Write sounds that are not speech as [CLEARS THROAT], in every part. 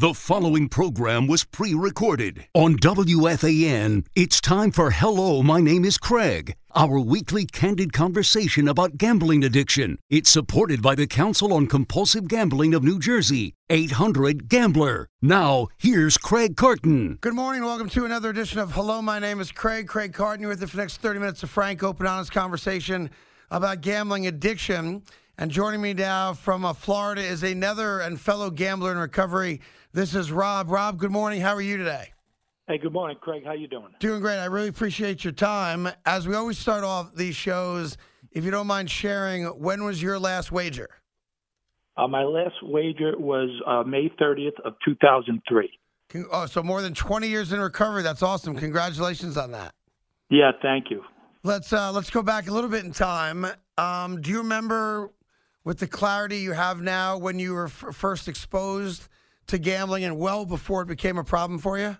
The following program was pre recorded on WFAN. It's time for Hello, My Name is Craig, our weekly candid conversation about gambling addiction. It's supported by the Council on Compulsive Gambling of New Jersey, 800 Gambler. Now, here's Craig Carton. Good morning. Welcome to another edition of Hello, my name is Craig. Craig Carton. You're with you for the next 30 minutes of frank, open, honest conversation about gambling addiction. And joining me now from uh, Florida is another and fellow gambler in recovery. This is Rob. Rob, good morning. How are you today? Hey, good morning, Craig. How you doing? Doing great. I really appreciate your time. As we always start off these shows, if you don't mind sharing, when was your last wager? Uh, my last wager was uh, May 30th of 2003. Con- Oh, so more than 20 years in recovery. That's awesome. Congratulations on that. Yeah, thank you. Let's uh, let's go back a little bit in time. Um, do you remember, with the clarity you have now, when you were f- first exposed to gambling and well before it became a problem for you?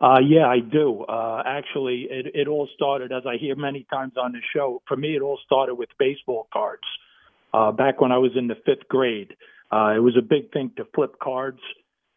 Uh, yeah, I do. Uh, actually, it, it all started, as I hear many times on the show, for me, it all started with baseball cards. Uh, back when I was in the fifth grade, uh, it was a big thing to flip cards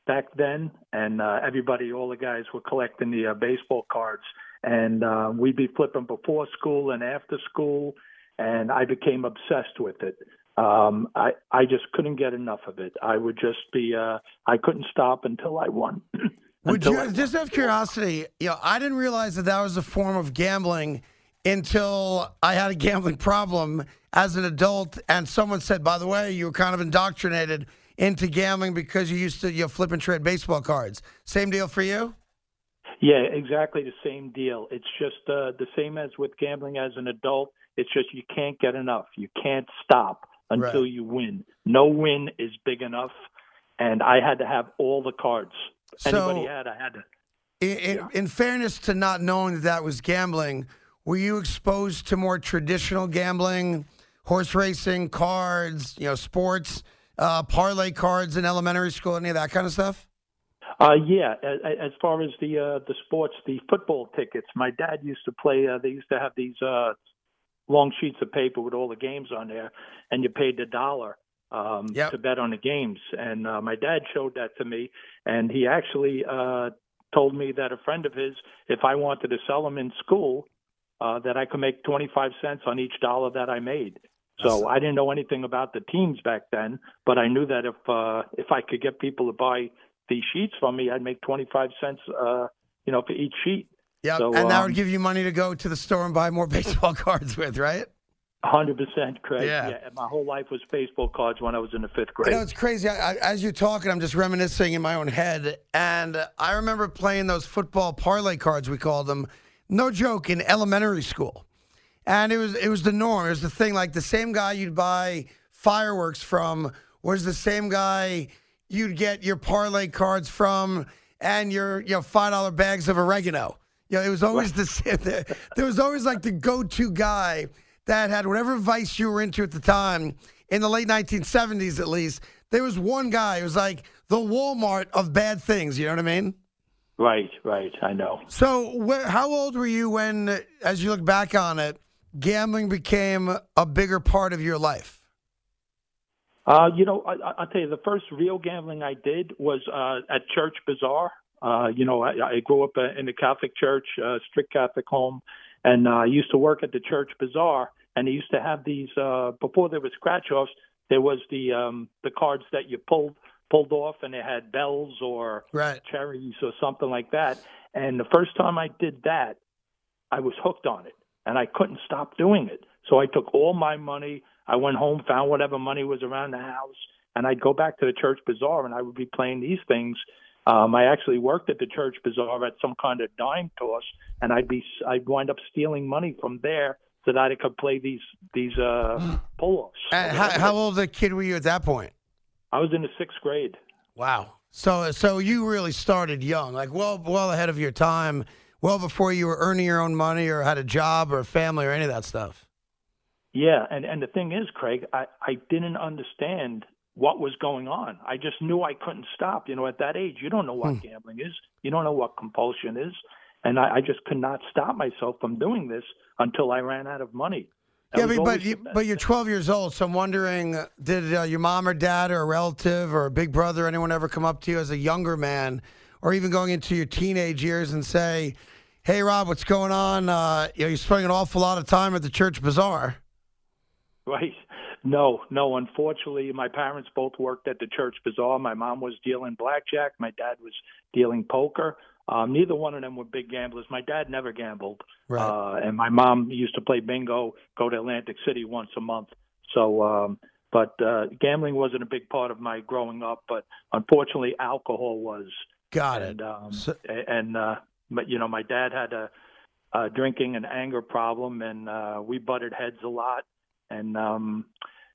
back then, and uh, everybody, all the guys were collecting the uh, baseball cards. And uh, we'd be flipping before school and after school, and I became obsessed with it. Um, I I just couldn't get enough of it. I would just be uh, I couldn't stop until I won. [CLEARS THROAT] Would Until you won. just out of curiosity? You know, I didn't realize that that was a form of gambling until I had a gambling problem as an adult, and someone said, "By the way, you were kind of indoctrinated into gambling because you used to you know, flip and trade baseball cards." Same deal for you? Yeah, exactly the same deal. It's just uh, the same as with gambling as an adult. It's just you can't get enough. You can't stop until Right. you win. No win is big enough, and I had to have all the cards. Anybody So- had, I had to. In, in, in fairness to not knowing that that was gambling, were you exposed to more traditional gambling, horse racing, cards, you know, sports, uh, parlay cards in elementary school, any of that kind of stuff? Uh, yeah, as, as far as the uh, the sports, the football tickets, my dad used to play. Uh, they used to have these uh, long sheets of paper with all the games on there, and you paid a dollar um, Yep. to bet on the games. And uh, my dad showed that to me, and he actually uh, told me that a friend of his, if I wanted to sell them in school, uh, that I could make twenty five cents on each dollar that I made. So I didn't know anything about the teams back then, but I knew that if uh, if I could get people to buy these sheets from me, I'd make twenty five cents, uh, you know, for each sheet. Yeah, So, and that um, would give you money to go to the store and buy more [LAUGHS] baseball cards with, right? Hundred percent, Craig. Yeah. and my whole life was baseball cards when I was in the fifth grade. You know, it's crazy. I, I, as you're talking, I'm just reminiscing in my own head. And I remember playing those football parlay cards, we called them, no joke, in elementary school. And it was it was the norm. It was the thing. Like the same guy you'd buy fireworks from was the same guy you'd get your parlay cards from and your you know five dollar bags of oregano. You know, it was always the. There, was always like the go to guy that had whatever vice you were into at the time. In the late 1970s, at least, there was one guy. It was like the Walmart of bad things. You know what I mean? right, right. I know. So, where, how old were you when, as you look back on it, gambling became a bigger part of your life? Uh, you know, I, I- I'll tell you, the first real gambling I did was uh, at Church Bazaar. Uh, you know, I, I grew up uh, in the Catholic Church, uh, strict Catholic home, and uh, I used to work at the Church Bazaar. And they used to have these uh, before there was scratch offs. There was the um, the cards that you pulled pulled off, and they had bells or Right. cherries or something like that. And the first time I did that, I was hooked on it, and I couldn't stop doing it. So I took all my money. I went home, found whatever money was around the house, and I'd go back to the church bazaar, and I would be playing these things. Um, I actually worked at the church bazaar at some kind of dime toss, and I'd be I'd wind up stealing money from there so that I could play these these uh, [GASPS] pull-offs. And how, how old a kid were you at that point? I was in the sixth grade. Wow. So, so you really started young, like well, well ahead of your time, well before you were earning your own money or had a job or a family or any of that stuff. Yeah, and and the thing is, Craig, I I didn't understand what was going on. I just knew I couldn't stop. You know, at that age, you don't know what gambling is. You don't know what compulsion is, and I, I just could not stop myself from doing this until I ran out of money. yeah, but but, you, but you're 12 years old, so I'm wondering, did uh, your mom or dad or a relative or a big brother, anyone ever come up to you as a younger man, or even going into your teenage years and say, "Hey, Rob, what's going on? Uh, you know, you're spending an awful lot of time at the church bazaar." [LAUGHS] Right. No, no. Unfortunately, my parents both worked at the church bazaar. My mom was dealing blackjack. My dad was dealing poker. Um, neither one of them were big gamblers. My dad never gambled, right. uh, and my mom used to play bingo, go to Atlantic City once a month. So, um, but uh, gambling wasn't a big part of my growing up. But unfortunately, alcohol was. Got and, it. Um, so- and uh, but you know, my dad had a, a drinking and anger problem, and uh, we butted heads a lot, and um,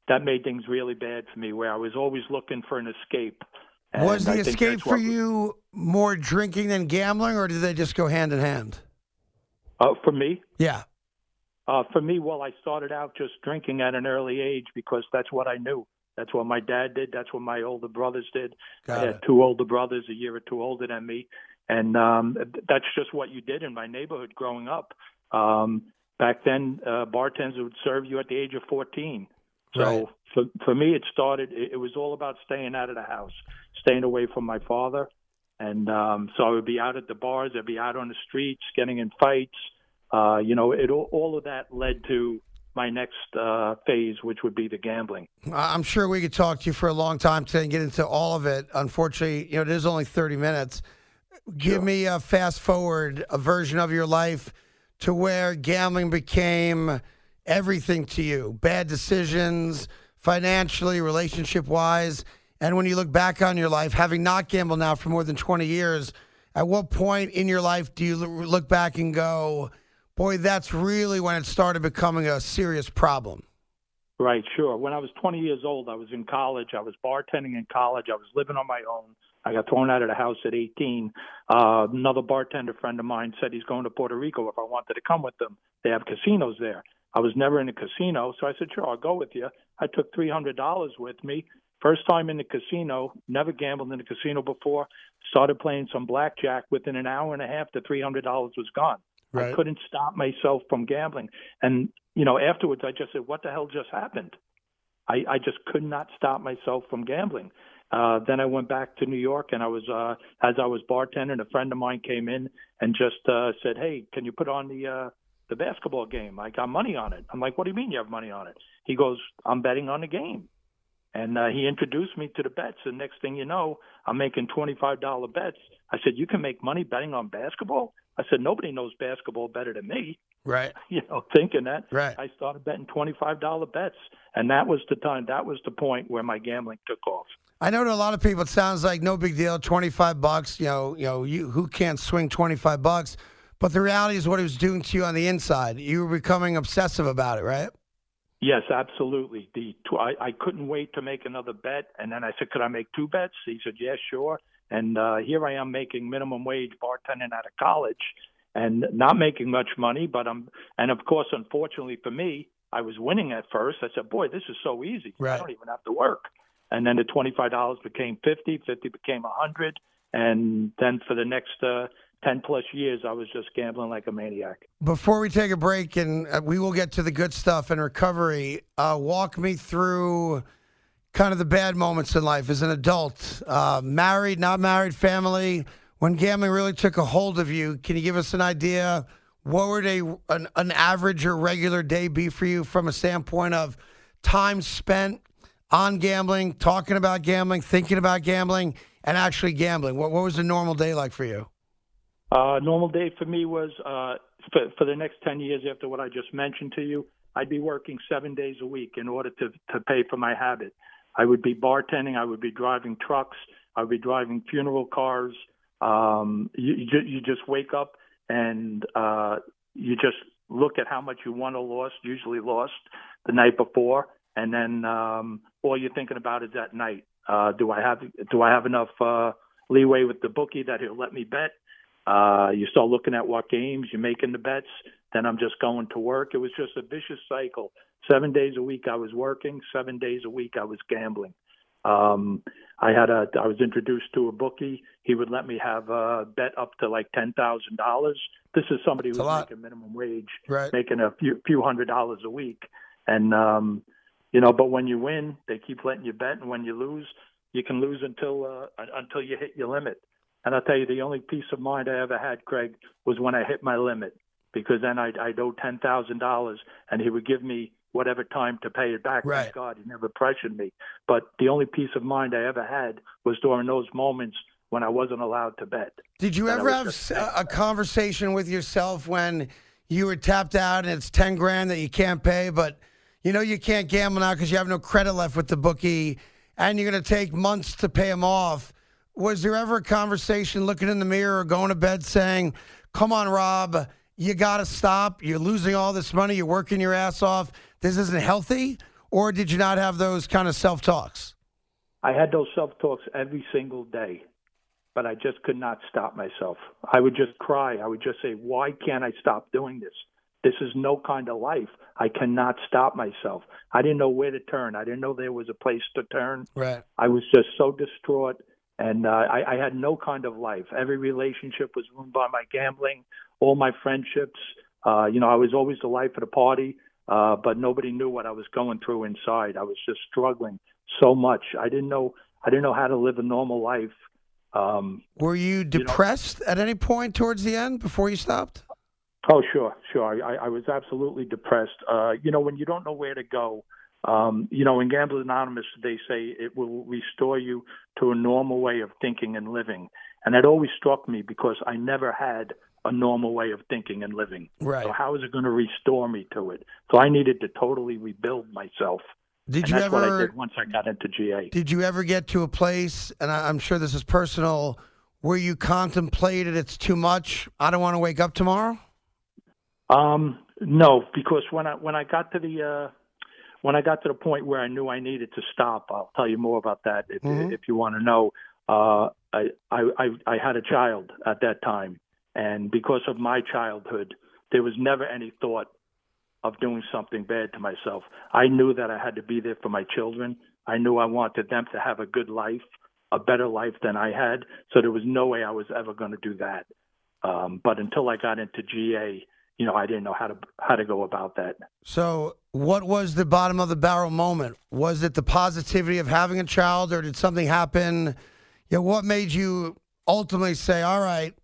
that made things really bad for me. Where I was always looking for an escape. And was the I escape for you more drinking than gambling, or did they just go hand in hand? Uh, for me, Yeah. Uh, for me, well, I started out just drinking at an early age because that's what I knew. That's what my dad did. That's what my older brothers did. Got I had it. two older brothers, a year or two older than me, and um, that's just what you did in my neighborhood growing up. Um, back then, uh, bartenders would serve you at the age of 14. So Right. for for me, it started. It, it was all about staying out of the house, staying away from my father, and um, so I would be out at the bars. I'd be out on the streets, getting in fights. Uh, you know, it all, all of that led to my next uh, phase, which would be the gambling. I'm sure we could talk to you for a long time today and get into all of it. Unfortunately, you know, it is only 30 minutes. Give Sure. me a fast forward, a version of your life to where gambling became everything to you bad decisions, financially, relationship wise. And when you look back on your life, having not gambled now for more than 20 years, at what point in your life do you look back and go, boy, that's really when it started becoming a serious problem? Right, sure. When I was 20 years old, I was in college. I was bartending in college. I was living on my own. I got thrown out of the house at 18. Uh, another bartender friend of mine said he's going to Puerto Rico if I wanted to come with them. They have casinos there. I was never in a casino, so I said, sure, I'll go with you. I took $300 with me. First time in the casino, never gambled in a casino before. Started playing some blackjack. Within an hour and a half, the $300 was gone. I couldn't stop myself from gambling. And, you know, afterwards I just said, what the hell just happened? I, I just could not stop myself from gambling. Uh, then I went back to New York and I was, uh, as I was bartending, a friend of mine came in and just, uh, said, Hey, can you put on the, uh, the basketball game? I got money on it. I'm like, what do you mean you have money on it? He goes, I'm betting on the game. And uh, he introduced me to the bets. And next thing you know, I'm making $25 bets. I said, You can make money betting on basketball? I said, Nobody knows basketball better than me. Right. [LAUGHS] You know, thinking that. Right. I started betting $25 bets. And that was the time, that was the point where my gambling took off. I know to a lot of people it sounds like no big deal, twenty five bucks. You know, you know, you who can't swing twenty five bucks. But the reality is what it was doing to you on the inside. You were becoming obsessive about it, right? Yes, absolutely. The I, I couldn't wait to make another bet, and then I said, "Could I make two bets?" He said, "Yeah, sure." And uh, here I am making minimum wage bartending out of college, and not making much money. But I'm, and of course, unfortunately for me, I was winning at first. I said, "Boy, this is so easy. Right. I don't even have to work." And then the twenty-five dollars became fifty, fifty became a hundred, and then for the next uh, ten plus years, I was just gambling like a maniac. Before we take a break, and uh, we will get to the good stuff and recovery, uh, walk me through kind of the bad moments in life as an adult. Uh, married, not married, family. When gambling really took a hold of you, can you give us an idea? What would a an, an average or regular day be for you from a standpoint of time spent on gambling, talking about gambling, thinking about gambling, and actually gambling? What, what was a normal day like for you? Uh, normal day for me was uh, for, for the next 10 years after what I just mentioned to you, I'd be working seven days a week in order to, to pay for my habit. I would be bartending, I would be driving trucks, I would be driving funeral cars. Um, you, you, you just wake up and uh, you just look at how much you won or lost, usually lost the night before, and then um, all you're thinking about is that night. Uh, do I have do I have enough uh, leeway with the bookie that he'll let me bet? Uh, you start looking at what games you're making the bets. Then I'm just going to work. It was just a vicious cycle. Seven days a week I was working. Seven days a week I was gambling. Um, I had a. I was introduced to a bookie. He would let me have a bet up to like ten thousand dollars. This is somebody who's a making minimum wage, Right. making a few few hundred dollars a week. And um, you know, but when you win, they keep letting you bet, and when you lose, you can lose until uh, until you hit your limit. And I'll tell you, the only peace of mind I ever had, Craig, was when I hit my limit, because then I'd, I'd owe ten thousand dollars, and he would give me whatever time to pay it back. Right. Thank God, he never pressured me. But the only peace of mind I ever had was during those moments when I wasn't allowed to bet. Did you And ever have a, a conversation with yourself when you were tapped out and it's 10 grand that you can't pay, but you know you can't gamble now because you have no credit left with the bookie and you're going to take months to pay them off? Was there ever a conversation looking in the mirror or going to bed saying, come on, Rob, you got to stop. You're losing all this money. You're working your ass off. This isn't healthy? Or did you not have those kind of self talks? I had those self talks every single day, but I just could not stop myself. I would just cry. I would just say, Why can't I stop doing this? This is no kind of life. I cannot stop myself. I didn't know where to turn. I didn't know there was a place to turn. Right. I was just so distraught, and uh, I, I had no kind of life. Every relationship was ruined by my gambling. All my friendships. Uh, you know, I was always the life of the party, uh, but nobody knew what I was going through inside. I was just struggling so much. I didn't know. I didn't know how to live a normal life. Um, Were you know- depressed at any point towards the end before you stopped? Oh, sure, sure. I, I was absolutely depressed. Uh, you know, when you don't know where to go, um, you know, in Gamblers Anonymous, they say it will restore you to a normal way of thinking and living. And that always struck me because I never had a normal way of thinking and living. Right. So how is it going to restore me to it? So I needed to totally rebuild myself. Did and you that's what I ever did once I got into GA. did you ever get to a place and I, I'm sure this is personal where you contemplated it's too much, I don't want to wake up tomorrow? Um, no, because when I when I got to the uh, when I got to the point where I knew I needed to stop, I'll tell you more about that if Mhm. if you want to know. Uh, I I I had a child at that time, and because of my childhood, there was never any thought of doing something bad to myself. I knew that I had to be there for my children. I knew I wanted them to have a good life, a better life than I had. So there was no way I was ever going to do that. Um, but until I got into GA, you know, I didn't know how to how to go about that. So, what was the bottom of the barrel moment? Was it the positivity of having a child, or did something happen? You know, what made you ultimately say, "All right,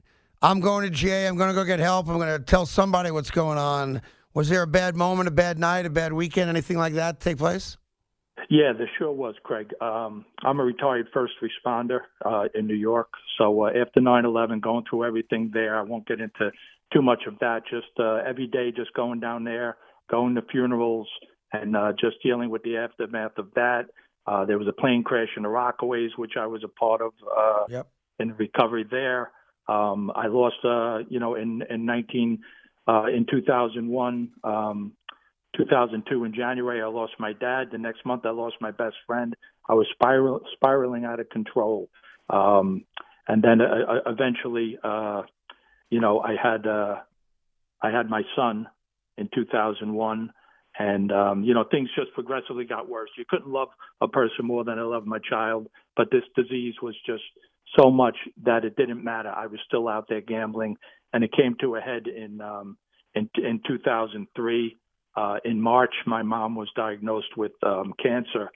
I'm going to GA. I'm going to go get help. I'm going to tell somebody what's going on"? Was there a bad moment, a bad night, a bad weekend, anything like that take place? Yeah, there sure was, Craig. Um, I'm a retired first responder uh, in New York. So uh, after 9/11, going through everything there, I won't get into too much of that. Just uh, every day, just going down there, going to funerals, and uh, just dealing with the aftermath of that. Uh, there was a plane crash in the Rockaways, which I was a part of uh, Yep. in the recovery there. Um, I lost, uh, you know, in in 19 uh, in 2001. Um, 2002 in January, I lost my dad. The next month, I lost my best friend. I was spiral, spiraling out of control. Um, and then uh, uh, eventually, uh, you know, I had uh, I had my son in 2001, and um, you know, things just progressively got worse. You couldn't love a person more than I loved my child, but this disease was just so much that it didn't matter. I was still out there gambling, and it came to a head in um, in, in 2003 uh, in March, my mom was diagnosed with um, cancer,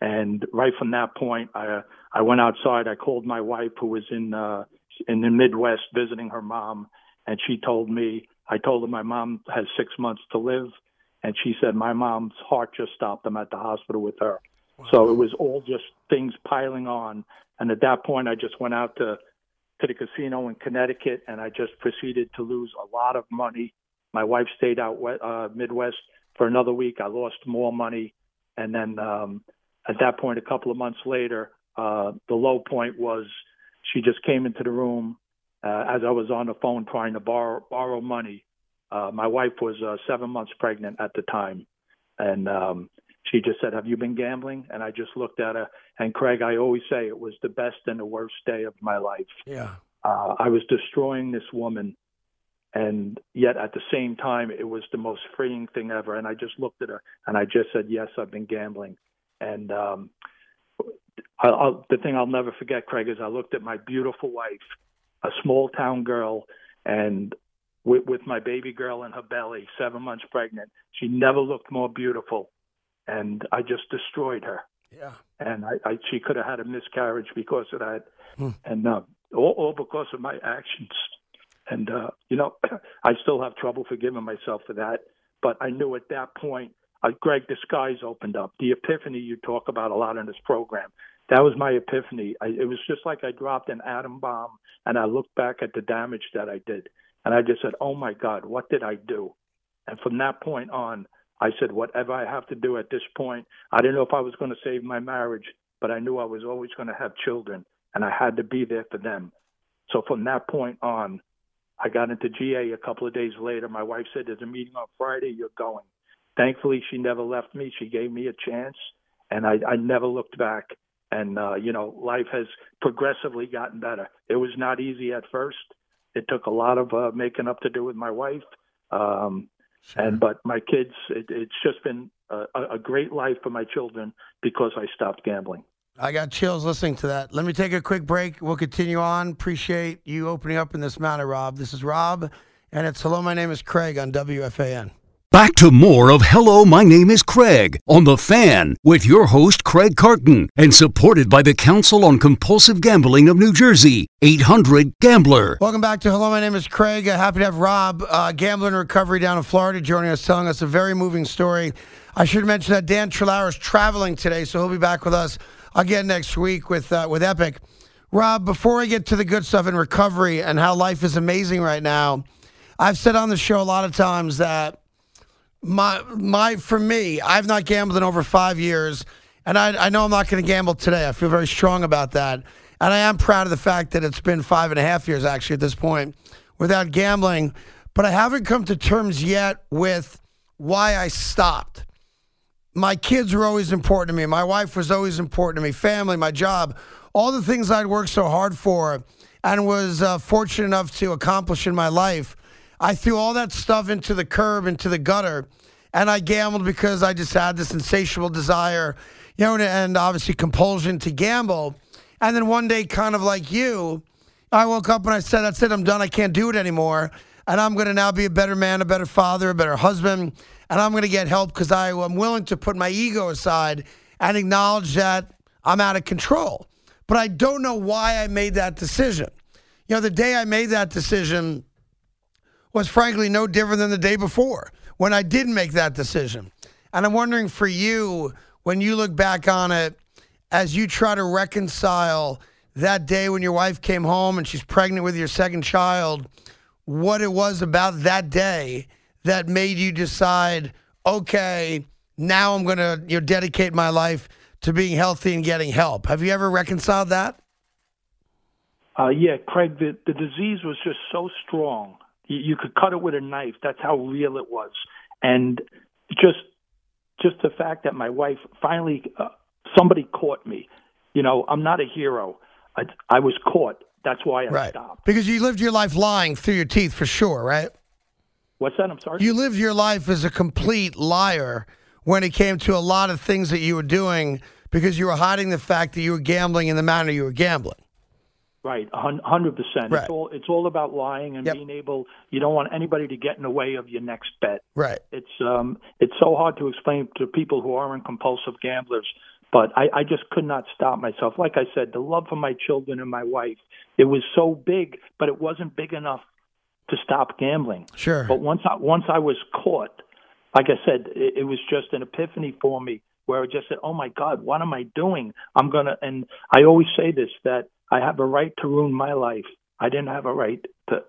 and right from that point, I I went outside. I called my wife, who was in uh, in the Midwest visiting her mom, and she told me. I told her my mom has six months to live, and she said my mom's heart just stopped. I'm at the hospital with her. So it was all just things piling on, and at that point, I just went out to to the casino in Connecticut, and I just proceeded to lose a lot of money. My wife stayed out uh, Midwest for another week. I lost more money, and then um, at that point, a couple of months later, uh, the low point was she just came into the room uh, as I was on the phone trying to borrow borrow money. Uh, my wife was uh, seven months pregnant at the time, and um, she just said, "Have you been gambling?" And I just looked at her. And Craig, I always say it was the best and the worst day of my life. Yeah. Uh, I was destroying this woman, and yet at the same time, it was the most freeing thing ever. And I just looked at her and I just said, "Yes, I've been gambling." And um, I, I'll, the thing I'll never forget, Craig, is I looked at my beautiful wife, a small town girl, and with, with my baby girl in her belly, seven months pregnant. She never looked more beautiful, and I just destroyed her. Yeah. And I, I she could have had a miscarriage because of that, Hmm. and uh, all, all because of my actions. And uh, you know, [CLEARS THROAT] I still have trouble forgiving myself for that. But I knew at that point, uh, Greg, the skies opened up. The epiphany you talk about a lot in this program. That was my epiphany. I, it was just like I dropped an atom bomb, and I looked back at the damage that I did, and I just said, "Oh my God, what did I do?" And from that point on, I said, "Whatever I have to do at this point." I didn't know if I was going to save my marriage, but I knew I was always going to have children, and I had to be there for them. So from that point on, I got into GA a couple of days later. My wife said, There's a meeting on Friday, you're going. Thankfully, she never left me. She gave me a chance, and I, I never looked back. And, uh, you know, life has progressively gotten better. It was not easy at first. It took a lot of uh, making up to do with my wife. Um, and but my kids, it, it's just been a, a great life for my children because I stopped gambling. I got chills listening to that. Let me take a quick break. We'll continue on. Appreciate you opening up in this manner, Rob. This is Rob, and it's Hello, my name is Craig on WFAN. Back to more of Hello, my name is Craig on The Fan with your host, Craig Carton, and supported by the Council on Compulsive Gambling of New Jersey, 800 Gambler. Welcome back to Hello, my name is Craig. Uh, happy to have Rob, uh, gambler in recovery down in Florida, joining us, telling us a very moving story. I should mention that Dan Trolaro is traveling today, so he'll be back with us again next week with uh, with Epic. Rob, before I get to the good stuff in recovery and how life is amazing right now, I've said on the show a lot of times that my my for me, I've not gambled in over five years, and I, I know I'm not going to gamble today. I feel very strong about that, and I am proud of the fact that it's been five and a half years actually at this point without gambling. But I haven't come to terms yet with why I stopped. My kids were always important to me. My wife was always important to me. Family, my job, all the things I'd worked so hard for and was uh, fortunate enough to accomplish in my life. I threw all that stuff into the curb, into the gutter, and I gambled because I just had this insatiable desire, you know, and obviously compulsion to gamble. And then one day, kind of like you, I woke up and I said, That's it, I'm done. I can't do it anymore. And I'm going to now be a better man, a better father, a better husband. And I'm going to get help because I'm willing to put my ego aside and acknowledge that I'm out of control. But I don't know why I made that decision. You know, the day I made that decision, was frankly no different than the day before when I did make that decision. And I'm wondering for you, when you look back on it, as you try to reconcile that day when your wife came home and she's pregnant with your second child, what it was about that day that made you decide, okay, now I'm going to you know, dedicate my life to being healthy and getting help. Have you ever reconciled that? Uh, yeah, Craig, the, the disease was just so strong. You, you could cut it with a knife. That's how real it was. And just just the fact that my wife finally uh, somebody caught me. You know, I'm not a hero. I, I was caught. That's why I Right. stopped. Because you lived your life lying through your teeth for sure, right? What's that? I'm sorry. You lived your life as a complete liar when it came to a lot of things that you were doing because you were hiding the fact that you were gambling in the manner you were gambling. Right, a hundred percent. Right. It's all it's all about lying and Yep. being able. You don't want anybody to get in the way of your next bet. Right. It's um it's so hard to explain to people who aren't compulsive gamblers. But I, I just could not stop myself. Like I said, the love for my children and my wife, it was so big, but it wasn't big enough to stop gambling. Sure. But once I once I was caught, like I said, it, it was just an epiphany for me where I just said, "Oh my God, what am I doing? I'm gonna." And I always say this that I have a right to ruin my life. I didn't have a right to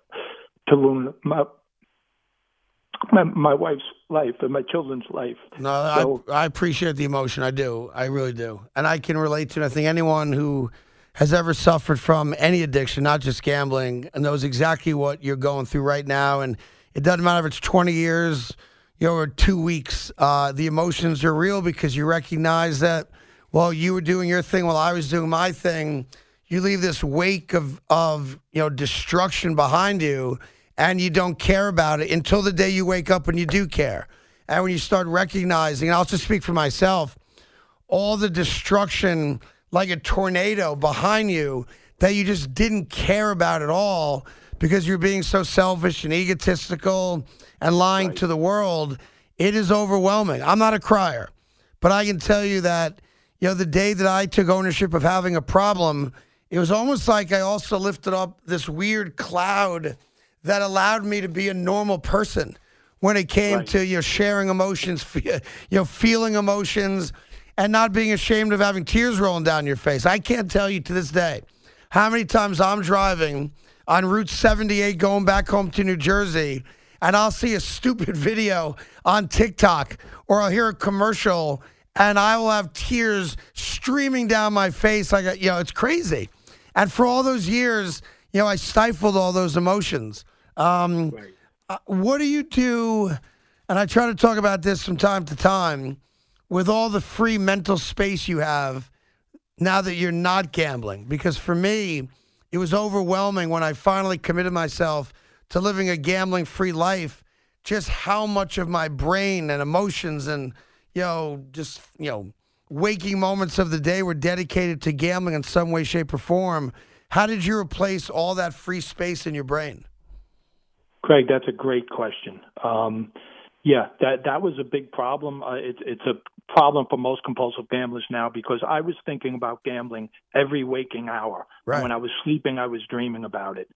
to ruin my my, my wife's life and my children's life. No, So- I, I appreciate the emotion. I do. I really do. And I can relate to it. I think anyone who has ever suffered from any addiction, not just gambling, and knows exactly what you're going through right now. And it doesn't matter if it's 20 years, you know, or two weeks. Uh, the emotions are real because you recognize that, well, you were doing your thing while I was doing my thing. You leave this wake of, of you know, destruction behind you and you don't care about it until the day you wake up and you do care. And when you start recognizing, and I'll just speak for myself, all the destruction like a tornado behind you that you just didn't care about at all because you're being so selfish and egotistical and lying Right. to the world, it is overwhelming. I'm not a crier, but I can tell you that, you know, the day that I took ownership of having a problem, it was almost like I also lifted up this weird cloud that allowed me to be a normal person when it came Right. to you know sharing emotions, [LAUGHS] you know, feeling emotions, and not being ashamed of having tears rolling down your face. I can't tell you to this day how many times I'm driving on Route 78 going back home to New Jersey, and I'll see a stupid [LAUGHS] video on TikTok or I'll hear a commercial, and I will have tears streaming down my face. I Like you know, it's crazy. And for all those years, you know, I stifled all those emotions. Um, Right. uh, what do you do? And I try to talk about this from time to time with all the free mental space you have now that you're not gambling. Because for me, it was overwhelming when I finally committed myself to living a gambling free life, just how much of my brain and emotions and, you know, just, you know, waking moments of the day were dedicated to gambling in some way, shape, or form. How did you replace all that free space in your brain? Craig, that's a great question. Um, yeah, that that was a big problem. Uh, it's it's a problem for most compulsive gamblers now because I was thinking about gambling every waking hour. Right. When I was sleeping, I was dreaming about it.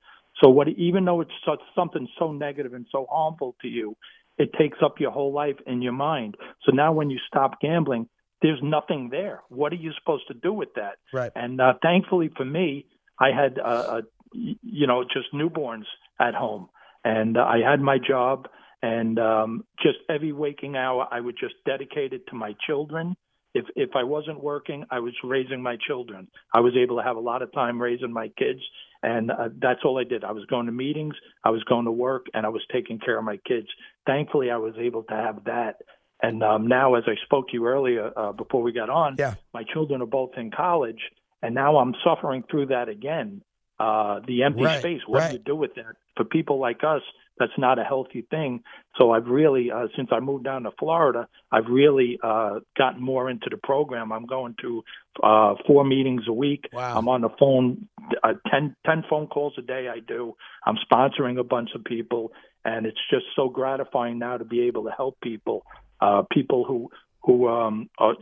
So what, even though it's such, something so negative and so harmful to you, it takes up your whole life in your mind. So now when you stop gambling, there's nothing there. What are you supposed to do with that? Right. And uh, thankfully for me, I had, uh, uh, you know, just newborns at home, and uh, I had my job, and um, just every waking hour, I would just dedicate it to my children. If if I wasn't working, I was raising my children. I was able to have a lot of time raising my kids, and uh, that's all I did. I was going to meetings, I was going to work, and I was taking care of my kids. Thankfully, I was able to have that. And um, now, as I spoke to you earlier uh, before we got on, Yeah. my children are both in college, and now I'm suffering through that again. Uh, the empty Right, space. What right. do you do with that? For people like us, that's not a healthy thing. So I've really, uh, since I moved down to Florida, I've really uh, gotten more into the program. I'm going to uh, four meetings a week. Wow. I'm on the phone, uh, 10, 10 phone calls a day. I do. I'm sponsoring a bunch of people, and it's just so gratifying now to be able to help people. Uh, people who who um, are,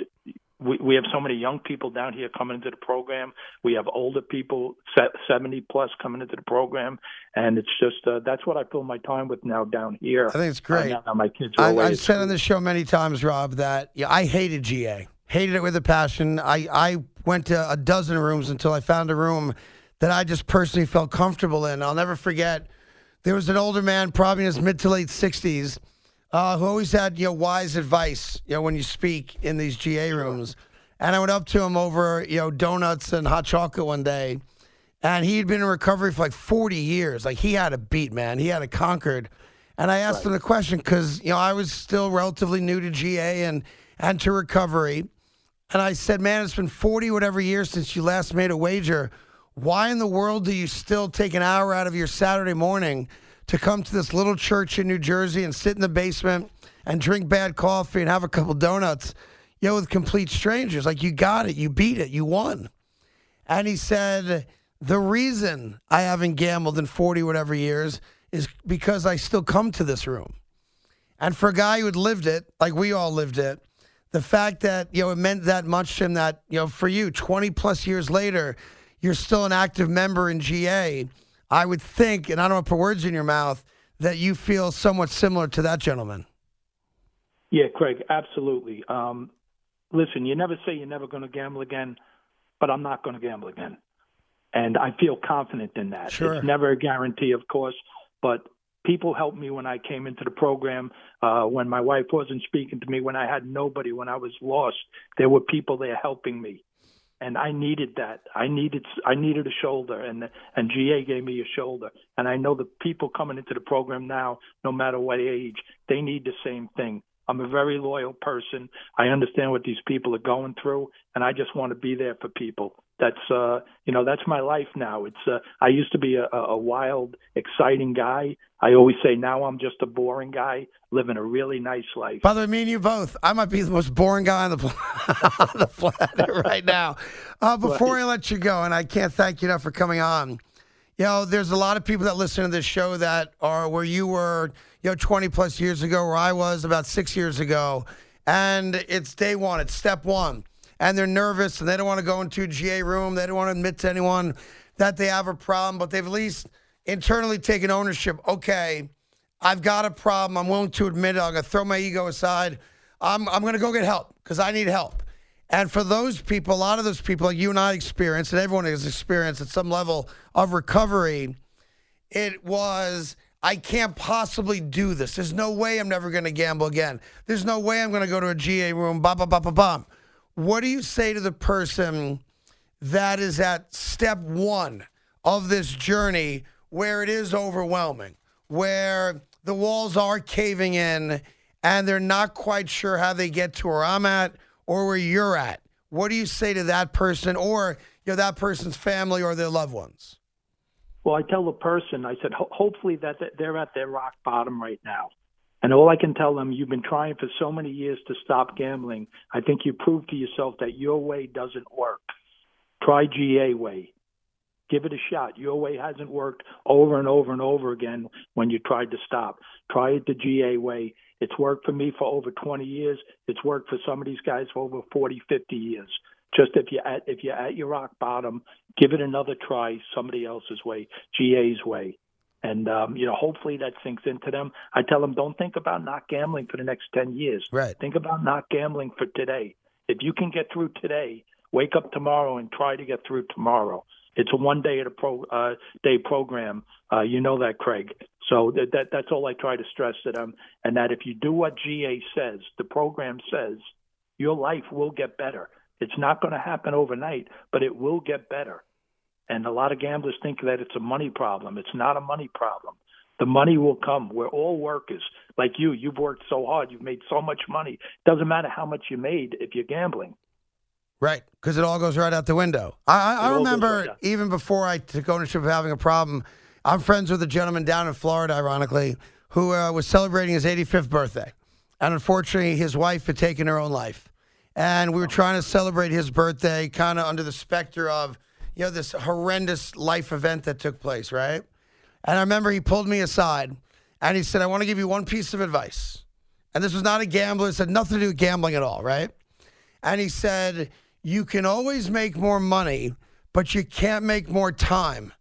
we, we have so many young people down here coming into the program. We have older people, 70 plus, coming into the program, and it's just uh, that's what I fill my time with now down here. I think it's Uh, great. now my kids I, I've said on this show many times, Rob, that yeah, I hated GA. Hated it with a passion. I, I went to a dozen rooms until I found a room that I just personally felt comfortable in. I'll never forget. There was an older man, probably in his mid to late sixties, uh, who always had you know wise advice. You know when you speak in these GA rooms, and I went up to him over you know donuts and hot chocolate one day, and he'd been in recovery for like forty years. Like he had a beat, man. He had it conquered. And I asked him the question because you know I was still relatively new to GA and and to recovery, and I said, "Man, it's been forty whatever years since you last made a wager. Why in the world do you still take an hour out of your Saturday morning to come to this little church in New Jersey and sit in the basement and drink bad coffee and have a couple donuts, you know, with complete strangers? Like you got it, you beat it, you won." And he said, The reason I haven't gambled in 40 whatever years is because I still come to this room. And for a guy who had lived it, like we all lived it, the fact that, you know, it meant that much to him that, you know, for you, 20 plus years later, you're still an active member in GA, I would think, and I don't want to put words in your mouth, that you feel somewhat similar to that gentleman. Yeah, Craig, absolutely. Um, listen, you never say you're never going to gamble again, but I'm not going to gamble again. And I feel confident in that. Sure. It's never a guarantee, of course, but people helped me when I came into the program, uh, when my wife wasn't speaking to me, when I had nobody, when I was lost. There were people there helping me. And I needed that. I needed I needed a shoulder, and and GA gave me a shoulder. And I know the people coming into the program now, no matter what age, they need the same thing. I'm a very loyal person. I understand what these people are going through, and I just want to be there for people. That's uh, you know, that's my life now. It's uh, I used to be a, a wild, exciting guy. I always say now I'm just a boring guy living a really nice life. By the way, me and you both. I might be the most boring guy on the, pl- [LAUGHS] on the planet right now. Uh, before I let you go, and I can't thank you enough for coming on. you know, there's a lot of people that listen to this show that are where you were, you know, 20 plus years ago, where I was about six years ago. And it's day one, it's step one. And they're nervous and they don't want to go into a GA room. They don't want to admit to anyone that they have a problem, but they've at least internally taken ownership. Okay, I've got a problem. I'm willing to admit it. I'm going to throw my ego aside. I'm, I'm going to go get help because I need help. And for those people, a lot of those people, like you and I experienced, and everyone has experienced at some level of recovery, it was, I can't possibly do this. There's no way I'm never going to gamble again. There's no way I'm going to go to a GA room, ba ba ba ba bum. What do you say to the person that is at step one of this journey where it is overwhelming, where the walls are caving in and they're not quite sure how they get to where I'm at or where you're at. What do you say to that person or you know, that person's family or their loved ones? Well, I tell the person, I said, Ho- hopefully that they're at their rock bottom right now. And all I can tell them, you've been trying for so many years to stop gambling. I think you proved to yourself that your way doesn't work. Try GA way. Give it a shot. Your way hasn't worked over and over and over again when you tried to stop. Try it the GA way. It's worked for me for over 20 years. It's worked for some of these guys for over 40, 50 years. Just if you're at if you're at your rock bottom, give it another try. Somebody else's way, GA's way, and um, you know hopefully that sinks into them. I tell them don't think about not gambling for the next 10 years. Right. Think about not gambling for today. If you can get through today, wake up tomorrow and try to get through tomorrow. It's a one day at a pro uh, day program. Uh, you know that, Craig. So that, that that's all I try to stress to them, and that if you do what GA says, the program says, your life will get better. It's not going to happen overnight, but it will get better. And a lot of gamblers think that it's a money problem. It's not a money problem. The money will come. We're all workers. Like you, you've worked so hard. You've made so much money. Doesn't matter how much you made if you're gambling. Right, because it all goes right out the window. I, I, remember right even before I took ownership of having a problem, I'm friends with a gentleman down in Florida, ironically, who uh, was celebrating his 85th birthday. And unfortunately, his wife had taken her own life. And we were trying to celebrate his birthday kind of under the specter of, you know, this horrendous life event that took place, right? And I remember he pulled me aside and he said, I want to give you one piece of advice. And this was not a gambler, it had nothing to do with gambling at all, right? And he said, You can always make more money, but you can't make more time.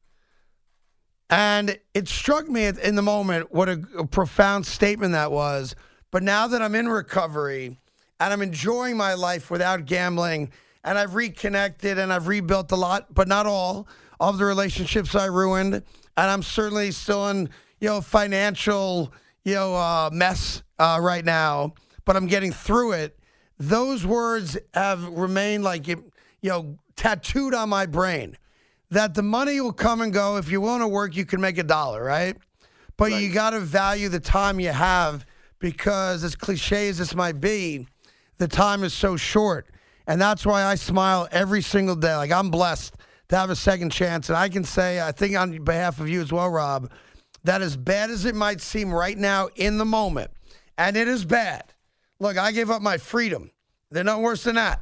And it struck me in the moment what a, a, profound statement that was. But now that I'm in recovery and I'm enjoying my life without gambling, and I've reconnected and I've rebuilt a lot, but not all of the relationships I ruined, and I'm certainly still in you know financial you know uh, mess uh, right now, but I'm getting through it. Those words have remained like you know tattooed on my brain that the money will come and go. If you're willing to work, you can make a dollar, right? But right. you got to value the time you have because, as cliche as this might be, the time is so short. And that's why I smile every single day. Like I'm blessed to have a second chance. And I can say, I think on behalf of you as well, Rob, that as bad as it might seem right now in the moment, and it is bad. Look, I gave up my freedom. They're not worse than that.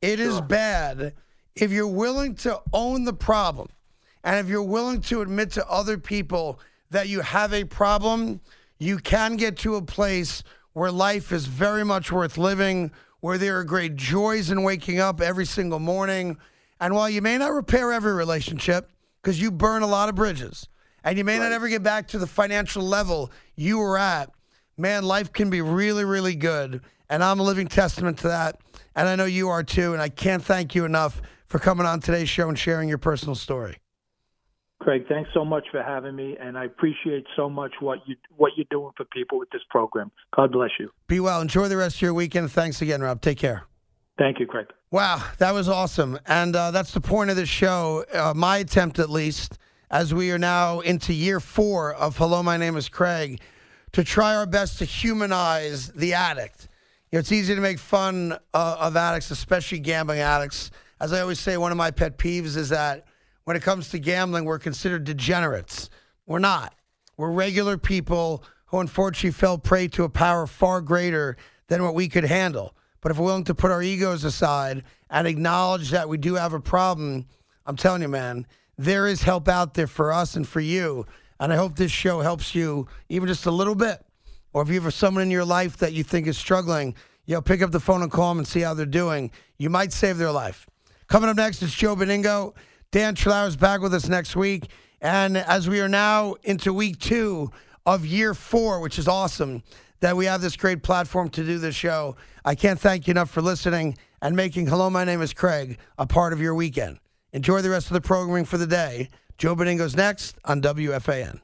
It is bad if you're willing to own the problem and if you're willing to admit to other people that you have a problem, you can get to a place where life is very much worth living, where there are great joys in waking up every single morning. And while you may not repair every relationship, because you burn a lot of bridges, and you may right. not ever get back to the financial level you were at, man, life can be really, really good. And I'm a living testament to that. And I know you are too. And I can't thank you enough for coming on today's show and sharing your personal story. Craig, thanks so much for having me, and I appreciate so much what you what you're doing for people with this program. God bless you. Be well. Enjoy the rest of your weekend. Thanks again, Rob. Take care. Thank you, Craig. Wow, that was awesome, and uh, that's the point of the show. Uh, my attempt, at least, as we are now into year four of Hello, my name is Craig, to try our best to humanize the addict. You know, it's easy to make fun uh, of addicts, especially gambling addicts as I always say, one of my pet peeves is that when it comes to gambling, we're considered degenerates. We're not. We're regular people who unfortunately fell prey to a power far greater than what we could handle. But if we're willing to put our egos aside and acknowledge that we do have a problem, I'm telling you, man, there is help out there for us and for you. And I hope this show helps you even just a little bit. Or if you have someone in your life that you think is struggling, you know, pick up the phone and call them and see how they're doing. You might save their life. Coming up next is Joe Benigno. Dan Trolaro is back with us next week. And as we are now into week two of year four, which is awesome that we have this great platform to do this show, I can't thank you enough for listening and making Hello, My Name is Craig a part of your weekend. Enjoy the rest of the programming for the day. Joe Benigno's next on WFAN.